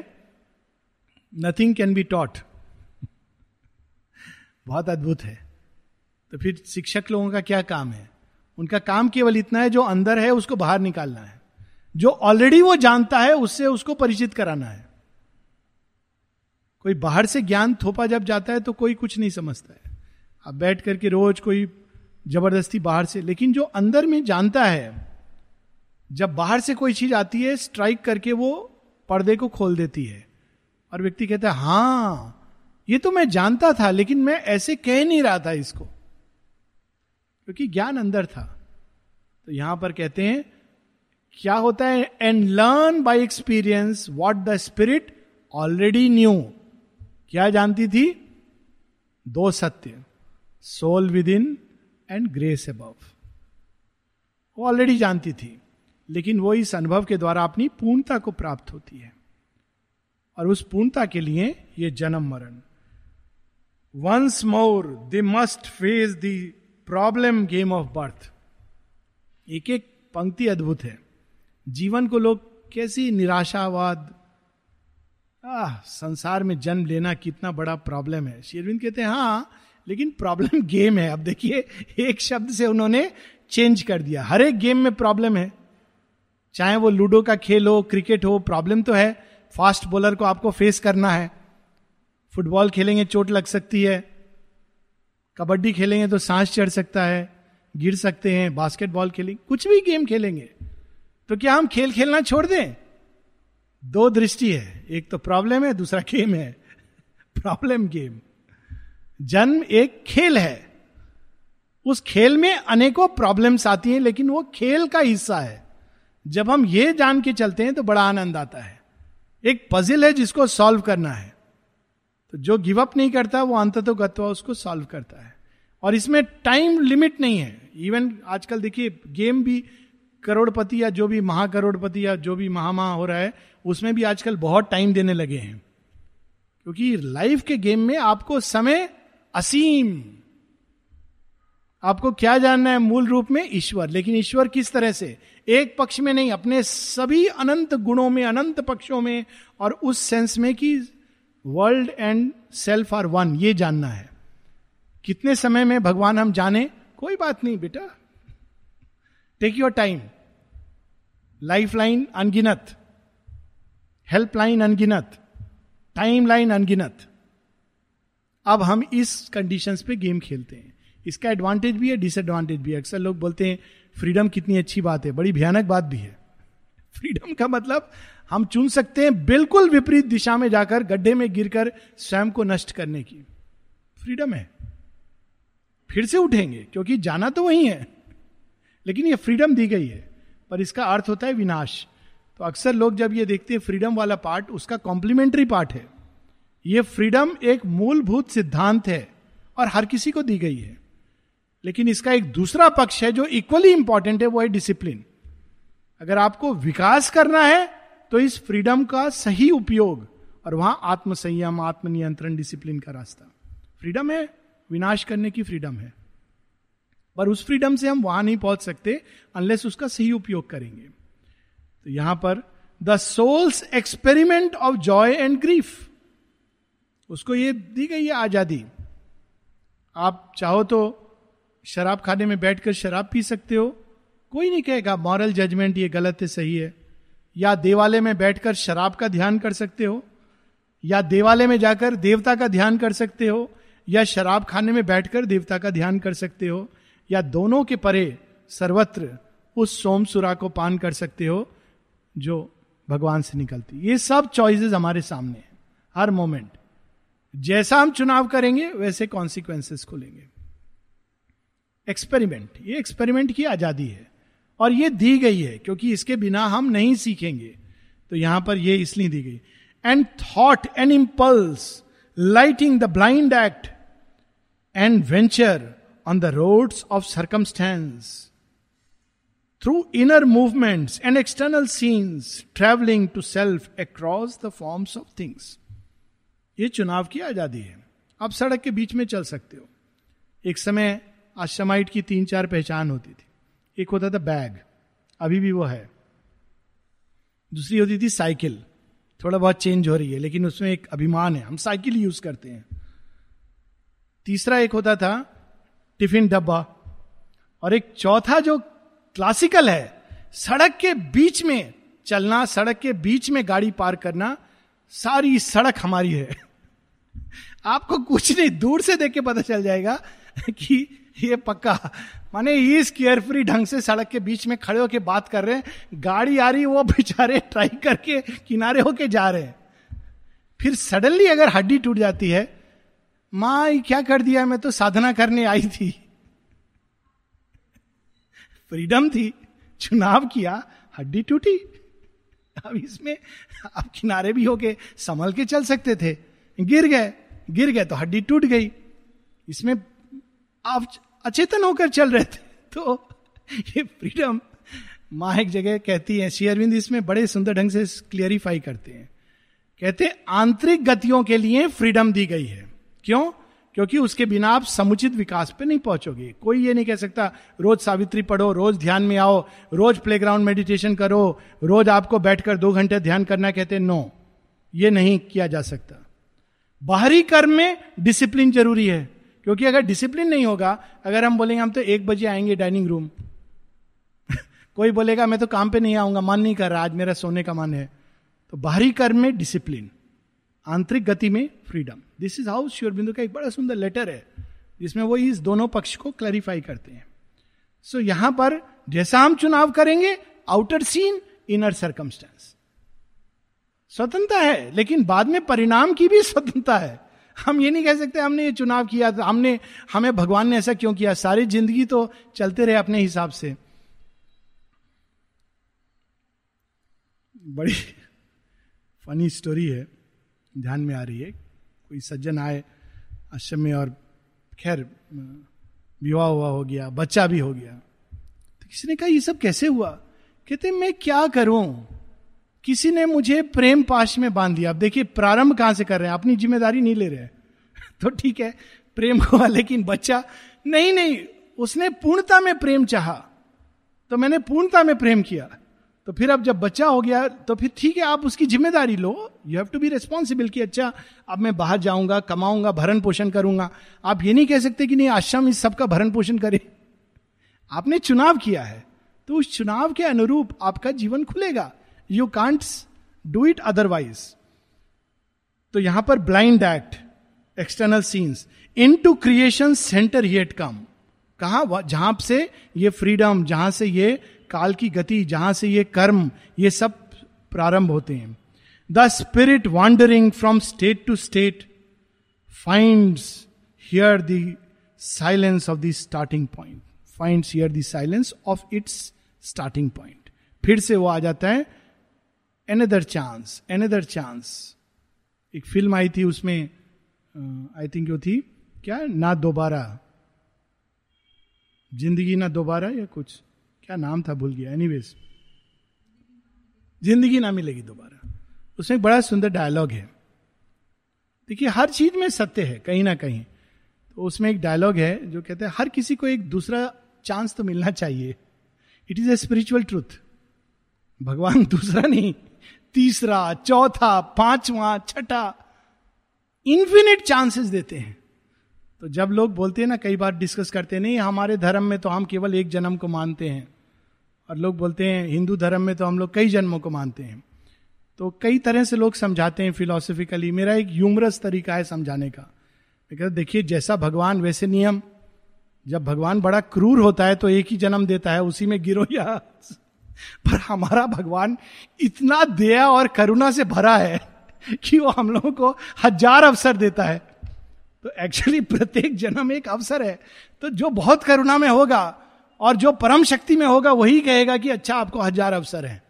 नथिंग कैन बी टॉट बहुत अद्भुत है। तो फिर शिक्षक लोगों का क्या काम है? उनका काम केवल इतना है, जो अंदर है, उसको बाहर निकालना है। जो ऑलरेडी वो जानता है, उससे उसको परिचित कराना है। कोई बाहर से ज्ञान थोपा जब जाता है तो कोई कुछ नहीं समझता है। अब बैठ करके रोज कोई ज़बरदस्ती बाहर से, लेकिन जो अंदर में जानता है, जब बाहर से कोई चीज़ आती है स्ट्राइक करके वो पर्दे को खोल देती है। और व्यक्ति कहता है हाँ ये तो मैं जानता था, लेकिन मैं ऐसे कह नहीं रहा था इसको। क्योंकि ज्ञान अंदर था। तो यहाँ पर कहते हैं, क्या होता है? And learn by experience what the spirit already knew क्या जानती थी? दो सत्य soul within and grace above वो ऑलरेडी जानती थी, लेकिन वो इस अनुभव के द्वारा अपनी पूर्णता को प्राप्त होती है। और उस पूर्णता के लिए ये जन्म मरण। Once more they must face the problem game of birth एक एक पंक्ति अद्भुत है। जीवन को लोग कैसी निराशावाद, आह, संसार में जन्म लेना कितना बड़ा प्रॉब्लम है। शेरविंद कहते हैं हाँ लेकिन प्रॉब्लम गेम है। अब देखिए, एक शब्द से उन्होंने चेंज कर दिया। हर एक गेम में प्रॉब्लम है। चाहे वो लूडो का खेल हो, क्रिकेट हो प्रॉब्लम तो है। फास्ट बॉलर को आपको फेस करना है। फुटबॉल खेलेंगे, चोट लग सकती है। कबड्डी खेलेंगे तो सांस चढ़ सकता है, गिर सकते हैं बास्केटबॉल खेलेंगे कुछ भी गेम खेलेंगे। तो क्या हम खेल खेलना छोड़ दें? दो दृष्टि है। एक तो प्रॉब्लम है, दूसरा गेम है। प्रॉब्लम गेम जन्म एक खेल है। उस खेल में अनेकों प्रॉब्लम्स आती हैं, लेकिन वो खेल का हिस्सा है। जब हम ये जान के चलते हैं तो बड़ा आनंद आता है। एक पजिल है जिसको सॉल्व करना है। तो जो गिव अप नहीं करता, वो अंत तो गत्वा उसको सॉल्व करता है। और इसमें टाइम लिमिट नहीं है। इवन आजकल देखिए, गेम भी करोड़पति या जो भी महाकरोड़पति या जो भी महामहा हो रहा है, उसमें भी आजकल बहुत टाइम देने लगे हैं। क्योंकि लाइफ के गेम में आपको समय असीम। आपको क्या जानना है? मूल रूप में ईश्वर। लेकिन ईश्वर किस तरह से? एक पक्ष में नहीं, अपने सभी अनंत गुणों में, अनंत पक्षों में और उस सेंस में कि world and self are one ये जानना है। कितने समय में भगवान हम जाने? कोई बात नहीं, बेटा। Take your time lifeline अनगिनत। हेल्प लाइन अनगिनत। टाइम लाइन अनगिनत। अब हम इस कंडीशन पे गेम खेलते हैं। इसका एडवांटेज भी है डिसएडवांटेज भी है। अक्सर लोग बोलते हैं फ्रीडम कितनी अच्छी बात है। बड़ी भयानक बात भी है। फ्रीडम का मतलब हम चुन सकते हैं बिल्कुल विपरीत दिशा में जाकर, गड्ढे में गिरकर स्वयं को नष्ट करने की। फ्रीडम है। फिर से उठेंगे, क्योंकि जाना तो वही है। लेकिन ये फ्रीडम दी गई है। पर इसका अर्थ होता है विनाश। तो अक्सर लोग जब ये देखते हैं फ्रीडम वाला पार्ट उसका कॉम्प्लीमेंट्री पार्ट है। ये फ्रीडम एक मूलभूत सिद्धांत है, और हर किसी को दी गई है। लेकिन इसका एक दूसरा पक्ष है जो इक्वली इंपॉर्टेंट है, वो है डिसिप्लिन अगर आपको विकास करना है तो इस फ्रीडम का सही उपयोग और वहाँ आत्म संयम आत्मनियंत्रण, डिसिप्लिन का रास्ता। फ्रीडम है, विनाश करने की फ्रीडम है। पर उस फ्रीडम से हम वहाँ नहीं पहुँच सकते अनलेस उसका सही उपयोग करेंगे। तो यहाँ पर the soul's experiment of joy and grief उसको ये दी गई है आज़ादी। आप चाहो तो शराब खाने में बैठकर शराब पी सकते हो। कोई नहीं कहेगा मॉरल जजमेंट ये गलत है, सही है। या देवालय में बैठकर शराब का ध्यान कर सकते हो, या देवालय में जाकर देवता का ध्यान कर सकते हो, या शराब खाने में बैठकर देवता का ध्यान कर सकते हो, या दोनों के परे सर्वत्र उस सोम सुरा को पान कर सकते हो, जो भगवान से निकलती। ये सब चॉइसेस हमारे सामने हैं, हर मोमेंट जैसा हम चुनाव करेंगे, वैसे कॉन्सिक्वेंसेस खुलेंगे। एक्सपेरिमेंट ये एक्सपेरिमेंट की आज़ादी है। और ये दी गई है, क्योंकि इसके बिना हम नहीं सीखेंगे। तो यहाँ पर ये इसलिए दी गई। And thought and impulse lighting the blind act and venture on the roads of circumstance through inner movements and external scenes travelling to self across the forms of things ये चुनाव की आज़ादी है। आप सड़क के बीच में चल सकते हो। एक समय आश्रमाइट की तीन चार पहचान होती थी। एक होता था बैग, अभी भी वो है। दूसरी होती थी साइकिल, थोड़ा बहुत चेंज हो रही है, लेकिन उसमें एक अभिमान है, हम साइकिल यूज़ करते हैं। तीसरा एक होता था टिफ़िन डब्बा, और एक चौथा जो क्लासिकल है, सड़क के बीच में चलना, सड़क के बीच में गाड़ी पार करना, सारी सड़क हमारी है। आपको कुछ नहीं, दूर से देख के पता चल जाएगा कि ये पक्का माने इस केयरफ्री ढंग से सड़क के बीच में खड़े होके बात कर रहे हैं। गाड़ी आ रही वो बेचारे ट्राई करके किनारे होके जा रहे हैं। फिर सडनली अगर हड्डी टूट जाती है, माँ क्या कर दिया मैं तो साधना करने आई थी। फ्रीडम थी, चुनाव किया, हड्डी टूटी। अब इसमें आप किनारे भी होके संभल के चल सकते थे। गिर गए गिर गए तो हड्डी टूट गई। इसमें आप अचेतन होकर चल रहे थे। तो ये फ्रीडम माँ एक जगह कहती है, श्री अरविंद इसमें बड़े सुंदर ढंग से क्लियरिफाई करते हैं। कहते हैं, आंतरिक गतियों के लिए फ्रीडम दी गई है। क्यों? क्योंकि उसके बिना आप समुचित विकास पे नहीं पहुंचोगे। कोई ये नहीं कह सकता, रोज सावित्री पढ़ो, रोज ध्यान में आओ, रोज प्लेग्राउंड मेडिटेशन करो, रोज आपको बैठकर दो घंटे ध्यान करना कहते नो ये नहीं किया जा सकता। बाहरी कर्म में डिसिप्लिन ज़रूरी है। क्योंकि अगर डिसिप्लिन नहीं होगा अगर हम बोलेंगे हम तो एक बजे आएँगे डाइनिंग रूम कोई बोलेगा मैं तो काम पे नहीं आऊँगा मन नहीं कर रहा आज मेरा सोने का मन है. तो बाहरी कर्म में डिसिप्लिन आंतरिक गति में freedom this is how sure बिंदु का एक बड़ा सुंदर लेटर है जिसमें वो इस दोनों पक्ष को क्लैरिफाई करते हैं। सो so, यहाँ पर जैसा हम चुनाव करेंगे आउटर सीन इनर सर्कमस्टेंस स्वतंत्रता है लेकिन बाद में परिणाम की भी स्वतंत्रता है। हम ये नहीं कह सकते हमने ये चुनाव किया था, हमने, हमें भगवान ने ऐसा क्यों किया? सारी ज़िंदगी तो चलते रहे अपने हिसाब से। बड़ी फनी स्टोरी है, ध्यान में आ रही है। कोई सज्जन आए आश्रम में और खैर, विवाह हुआ हो गया, बच्चा भी हो गया। तो किसी ने कहा, ये सब कैसे हुआ? कहते, मैं क्या करूँ? किसी ने मुझे प्रेम पाश में बाँध दिया। अब देखिए, प्रारंभ कहाँ से कर रहे हैं? अपनी ज़िम्मेदारी नहीं ले रहे हैं। तो ठीक है, प्रेम हुआ लेकिन बच्चा, नहीं नहीं, उसने पूर्णता में प्रेम चाहा। तो मैंने पूर्णता में प्रेम किया। तो फिर अब जब बच्चा हो गया तो फिर ठीक है, आप उसकी ज़िम्मेदारी लो। You have to be responsible कि अच्छा अब मैं बाहर जाऊँगा, कमाऊँगा, भरण पोषण करूँगा। आप ये नहीं कह सकते कि नहीं, आश्रम इस सबका भरण पोषण करे। आपने चुनाव किया है। तो उस चुनाव के अनुरूप आपका जीवन खुलेगा। You can't do it otherwise. तो यहाँ पर blind act, external scenes into creation centre yet come. कहा? जहाँ से ये फ्रीडम, जहाँ से ये काल की गति, जहाँ से ये कर्म, ये सब प्रारंभ होते हैं। The spirit wandering from state to state find here the silence of the starting point find here the silence of its starting point. फिर से वो आ जाता है एनदर चांस एनदर चांस एक फ़िल्म आई थी उसमें आई थिंक वो थी, क्या? ना दोबारा। ज़िंदगी ना दोबारा या कुछ? क्या नाम था? भूल गया। एनीवेज ज़िंदगी ना मिलेगी दोबारा। उसमें एक बड़ा सुंदर डायलॉग है। देखिए, हर चीज़ में सत्य है, कहीं ना कहीं। तो उसमें एक डायलॉग है, जो कहते हैं, हर किसी को एक दूसरा चांस तो मिलना चाहिए। It is a spiritual truth भगवान दूसरा नहीं। तीसरा, चौथा, पांचवा, छठा इंफिनिट चांसेस देते हैं। तो जब लोग बोलते हैं ना, कई बार डिस्कस करते नहीं, हमारे धर्म में तो हम केवल एक जन्म को मानते हैं। और लोग बोलते हैं, हिंदू धर्म में तो हम लोग कई जन्मों को मानते हैं। तो कई तरह से लोग समझाते हैं फिलोसफिकली मेरा एक ह्यूमरस तरीका है समझाने का। मैं देखिए, जैसा भगवान, वैसे नियम। जब भगवान बड़ा क्रूर होता है तो एक ही जन्म देता है, उसी में गिरो या पर हमारा भगवान इतना दया और करुणा से भरा है कि वो हम लोगों को हज़ार अवसर देता है। तो एक्चुअली प्रत्येक जन्म एक अवसर है। तो जो बहुत करुणा में होगा और जो परम शक्ति में होगा, वही कहेगा कि अच्छा आपको हज़ार अवसर है।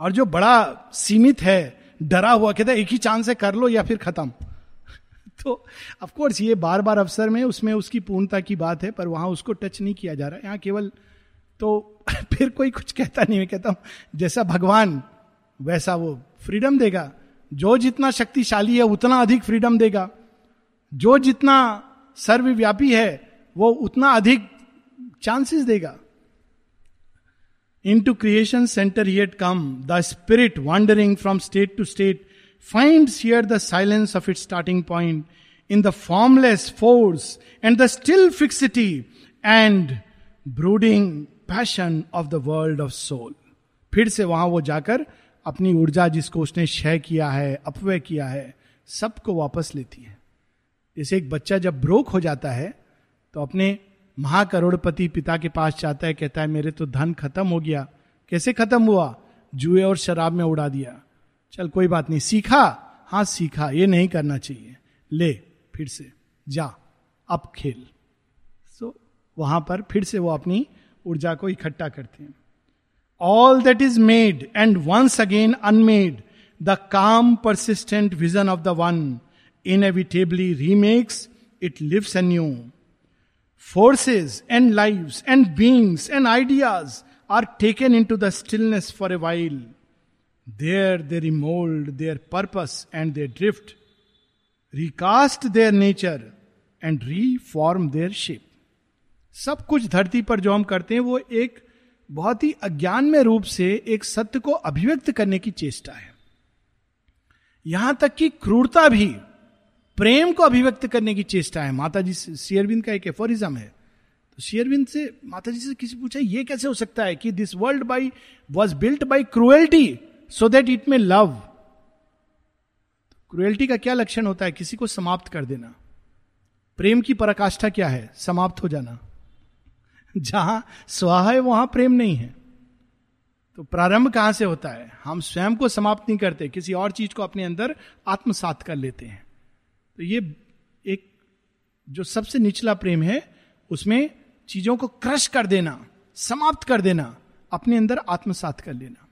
और जो बड़ा सीमित है, डरा हुआ, कहता है, एक ही चाँद से कर लो या फिर खत्म। तो ऑफ़ कोर्स ये बार बार अवसर में, उसमें उसकी पूर्णता की बात है, पर वहाँ उसको टच नहीं किया जा रहा। यहाँ केवल तो फिर कोई कुछ कहता नहीं, मैं कहता हूँ, जैसा भगवान, वैसा वो फ्रीडम देगा। जो जितना शक्तिशाली है, उतना अधिक फ्रीडम देगा। जो जितना सर्वव्यापी है, वो उतना अधिक चांसेस देगा। Into creation centre yet come the spirit wandering from state to state find here the silence of it starting point in the formless force and the still fixity and brooding passion of the world of soul. फिर से वहाँ वो जाकर अपनी ऊर्जा जिसको उसने क्षय किया है अपव्य किया है सबको वापस लेती है। जैसे एक बच्चा जब ब्रोक हो जाता है तो अपने महाकरोड़पति पिता के पास जाता है कहता है मेरे तो धन खत्म हो गया। कैसे खत्म हुआ? जुए और शराब में उड़ा दिया। चल कोई बात नहीं। सीखा? हाँ सीखा। ये नहीं करना चाहिए। ले फिर से जा। अब खेल। सो so, वहाँ पर फिर से वो अपनी ऊर्जा को इकट्ठा करते हैं। All that is made and once again unmade the calm persistent vision of the one inevitably remakes it lives anew forces and live and beings and ideas are taken into the stillness for a while there they remold their purpose and their drift recast their nature and reform their shape. सब कुछ धरती पर जो हम करते हैं, वो एक बहुत ही अज्ञान में रूप से एक सत्य को अभिव्यक्त करने की चेष्टा है। यहाँ तक कि क्रूरता भी प्रेम को अभिव्यक्त करने की चेष्टा है। माता जी शेयरविंद का एक एफोरिज्म है। तो शेयरविंद से माता जी से किसी पूछा, ये कैसे हो सकता है कि this world by was built by cruelty so that it may love cruelty का क्या लक्षण होता है? किसी को समाप्त कर देना। प्रेम की पराकाष्ठा क्या है? समाप्त हो जाना। जहाँ स्वाहा है, वहाँ प्रेम नहीं है। तो प्रारंभ कहाँ से होता है? हम स्वयं को समाप्त नहीं करते, किसी और चीज़ को अपने अंदर आत्मसात कर लेते हैं। तो ये एक जो सबसे निचला प्रेम है, उसमें चीज़ों को क्रश कर देना, समाप्त कर देना, अपने अंदर आत्मसात कर लेना।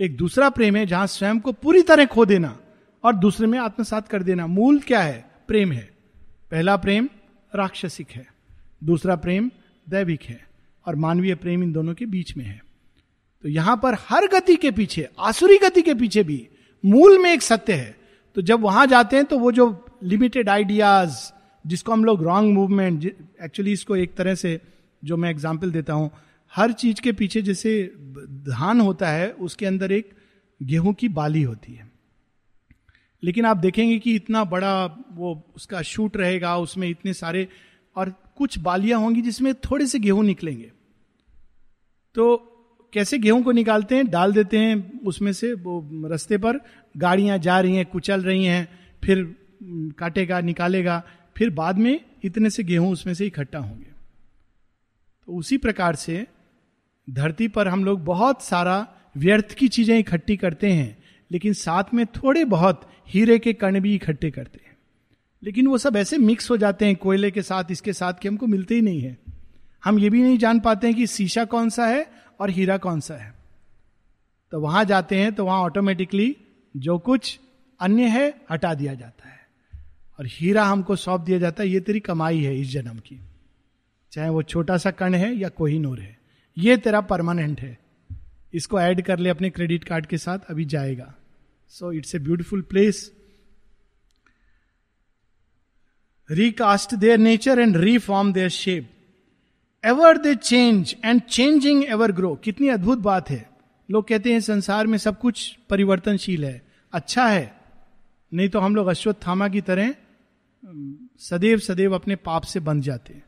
एक दूसरा प्रेम है, जहाँ स्वयं को पूरी तरह खो देना और दूसरे में आत्मसात कर देना। मूल क्या है? प्रेम है। पहला प्रेम राक्षसिक है। दूसरा प्रेम दैविक है और मानवीय प्रेम इन दोनों के बीच में है। तो यहाँ पर हर गति के पीछे, आसुरी गति के पीछे भी मूल में एक सत्य है। तो जब वहाँ जाते हैं तो वो जो लिमिटेड आइडियाज़ जिसको हम लोग रॉन्ग मूवमेंट एक्चुअली इसको एक तरह से, जो मैं एग्ज़ाम्पल देता हूँ, हर चीज़ के पीछे जैसे धान होता है, उसके अंदर एक गेहूँ की बाली होती है। लेकिन आप देखेंगे कि इतना बड़ा वो उसका शूट रहेगा, उसमें इतने सारे, और कुछ बालियाँ होंगी जिसमें थोड़े से गेहूँ निकलेंगे। तो कैसे गेहूँ को निकालते हैं? डाल देते हैं उसमें से, वो रस्ते पर। गाड़ियाँ जा रही हैं, कुचल रही हैं, फिर काटेगा, निकालेगा, फिर बाद में इतने से गेहूँ उसमें से इकट्ठा होंगे। तो उसी प्रकार से धरती पर हम लोग बहुत सारा व्यर्थ की चीज़ें इकट्ठी करते हैं, लेकिन साथ में थोड़े बहुत हीरे के कण भी इकट्ठे करते हैं। लेकिन वो सब ऐसे मिक्स हो जाते हैं कोयले के साथ, इसके साथ कि हमको मिलते ही नहीं है। हम ये भी नहीं जान पाते हैं कि शीशा कौन सा है और हीरा कौन सा है। तो वहाँ जाते हैं तो वहाँ ऑटोमेटिकली जो कुछ अन्य है हटा दिया जाता है। और हीरा हमको सौंप दिया जाता है, ये तेरी कमाई है इस जन्म की। चाहे वो छोटा सा कण है या कोई नूर है, ये तेरा परमानेंट है। इसको ऐड कर ले अपने क्रेडिट कार्ड के साथ, अभी जाएगा। So it's a beautiful place recast their nature and reform their shape ever they change and changing ever grow कितनी अद्भुत बात है। लोग कहते हैं संसार में सब कुछ परिवर्तनशील है। अच्छा है। नहीं तो हम लोग अश्वत्थामा की तरह सदैव सदैव अपने पाप से बंध जाते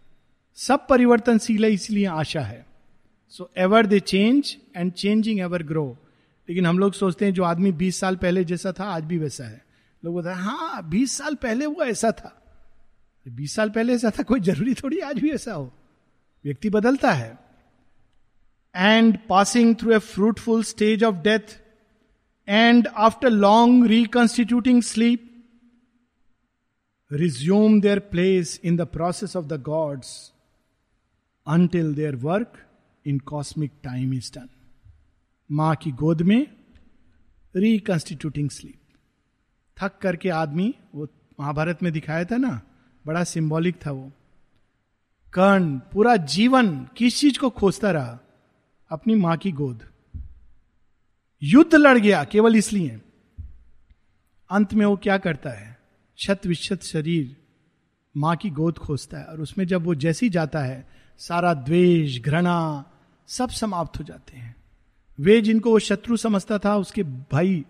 सब परिवर्तनशील है, इसलिए आशा है। So ever they change and changing ever grow लेकिन हम लोग सोचते हैं, जो आदमी 20 साल पहले जैसा था, आज भी वैसा है। लोग बोलते हैं हाँ 20 साल पहले वो ऐसा था। 20 साल पहले ऐसा था, कोई ज़रूरी थोड़ी आज भी ऐसा हो। व्यक्ति बदलता है। And passing through a fruitful stage of death and after long reconstituting sleep resume their place in the process of the gods until their work in cosmic time is done माँ की गोद में रिकॉन्स्टिट्यूटिंग स्लीप थक करके आदमी, वो महाभारत में दिखाया था ना बड़ा सिंबॉलिक था वो। कर्ण, पूरा जीवन किस चीज़ को खोजता रहा? अपनी माँ की गोद। युद्ध लड़ गया, केवल इसलिए। अंत में वो क्या करता है? शत विशत शरीर माँ की गोद खोजता है और उसमें जब वो जैसी जाता है, सारा द्वेष, घृणा सब समाप्त हो जाते हैं। वे जिनको वो शत्रु समझता था, उसके भाई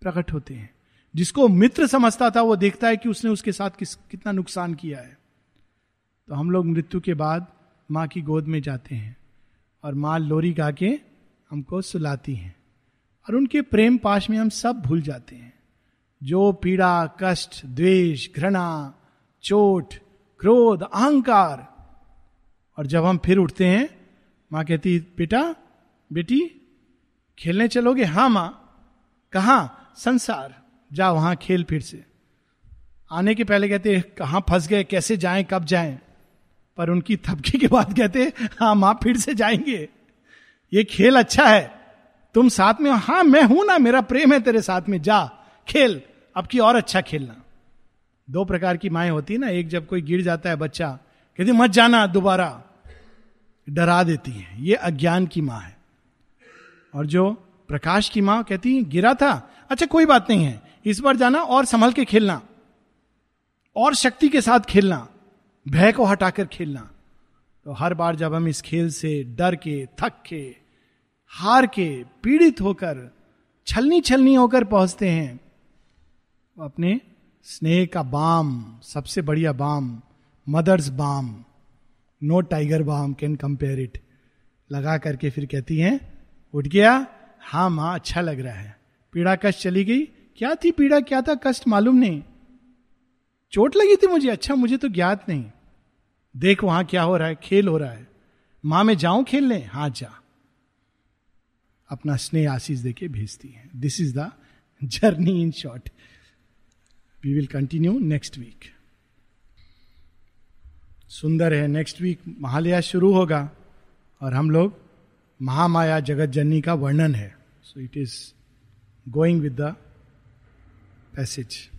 प्रकट होते हैं। जिसको मित्र समझता था, वो देखता है कि उसने उसके साथ किस, कितना नुकसान किया है। तो हम लोग मृत्यु के बाद माँ की गोद में जाते हैं और माँ लोरी गा के हमको सुलाती हैं और उनके प्रेम पाश में हम सब भूल जाते हैं। जो पीड़ा, कष्ट, द्वेष, घृणा, चोट, क्रोध, अहंकार, और जब हम फिर उठते हैं, माँ कहती, बेटा, बेटी, खेलने चलोगे? हाँ माँ। कहा? संसार। जा वहाँ खेल फिर से। आने के पहले कहते, कहा फंस गए? कैसे जाएँ? कब जाएँ? पर उनकी थपकी के बाद कहते हाँ माँ फिर से जाएँगे। ये खेल अच्छा है। तुम साथ में हाँ मैं हूँ ना। मेरा प्रेम है तेरे साथ में। जा, खेल। अब की और अच्छा खेलना। दो प्रकार की माए होती है ना। एक जब कोई गिर जाता है बच्चा, कहती, मत जाना दोबारा। डरा देती है। ये अज्ञान की माँ है। और जो प्रकाश की माँ कहती है, गिरा था? अच्छा कोई बात नहीं है। इस बार जाना और संभल के खेलना, और शक्ति के साथ खेलना, भय को हटाकर खेलना। तो हर बार जब हम इस खेल से डर के, थक के, हार के पीड़ित होकर छलनी छलनी होकर पहुँचते हैं अपने स्नेह का बाम, सबसे बढ़िया balm, mother's balm, no tiger balm can compare it. लगा करके फिर कहती हैं, उठ गया हाँ माँ अच्छा लग रहा है। पीड़ा कश चली गई क्या थी पीड़ा? क्या था कष्ट? मालूम नहीं। चोट लगी थी मुझे। अच्छा मुझे तो ज्ञात नहीं। देख वहाँ क्या हो रहा है, खेल हो रहा है। माँ, में जाऊँ खेलने हाँ जा। अपना स्नेह आशीष देके भेजती है। This is the journey in short we will continue next week सुंदर है। नेक्स्ट वीक महालया शुरू होगा और हम लोग महामाया जगत जननी का वर्णन है। So it is going with the passage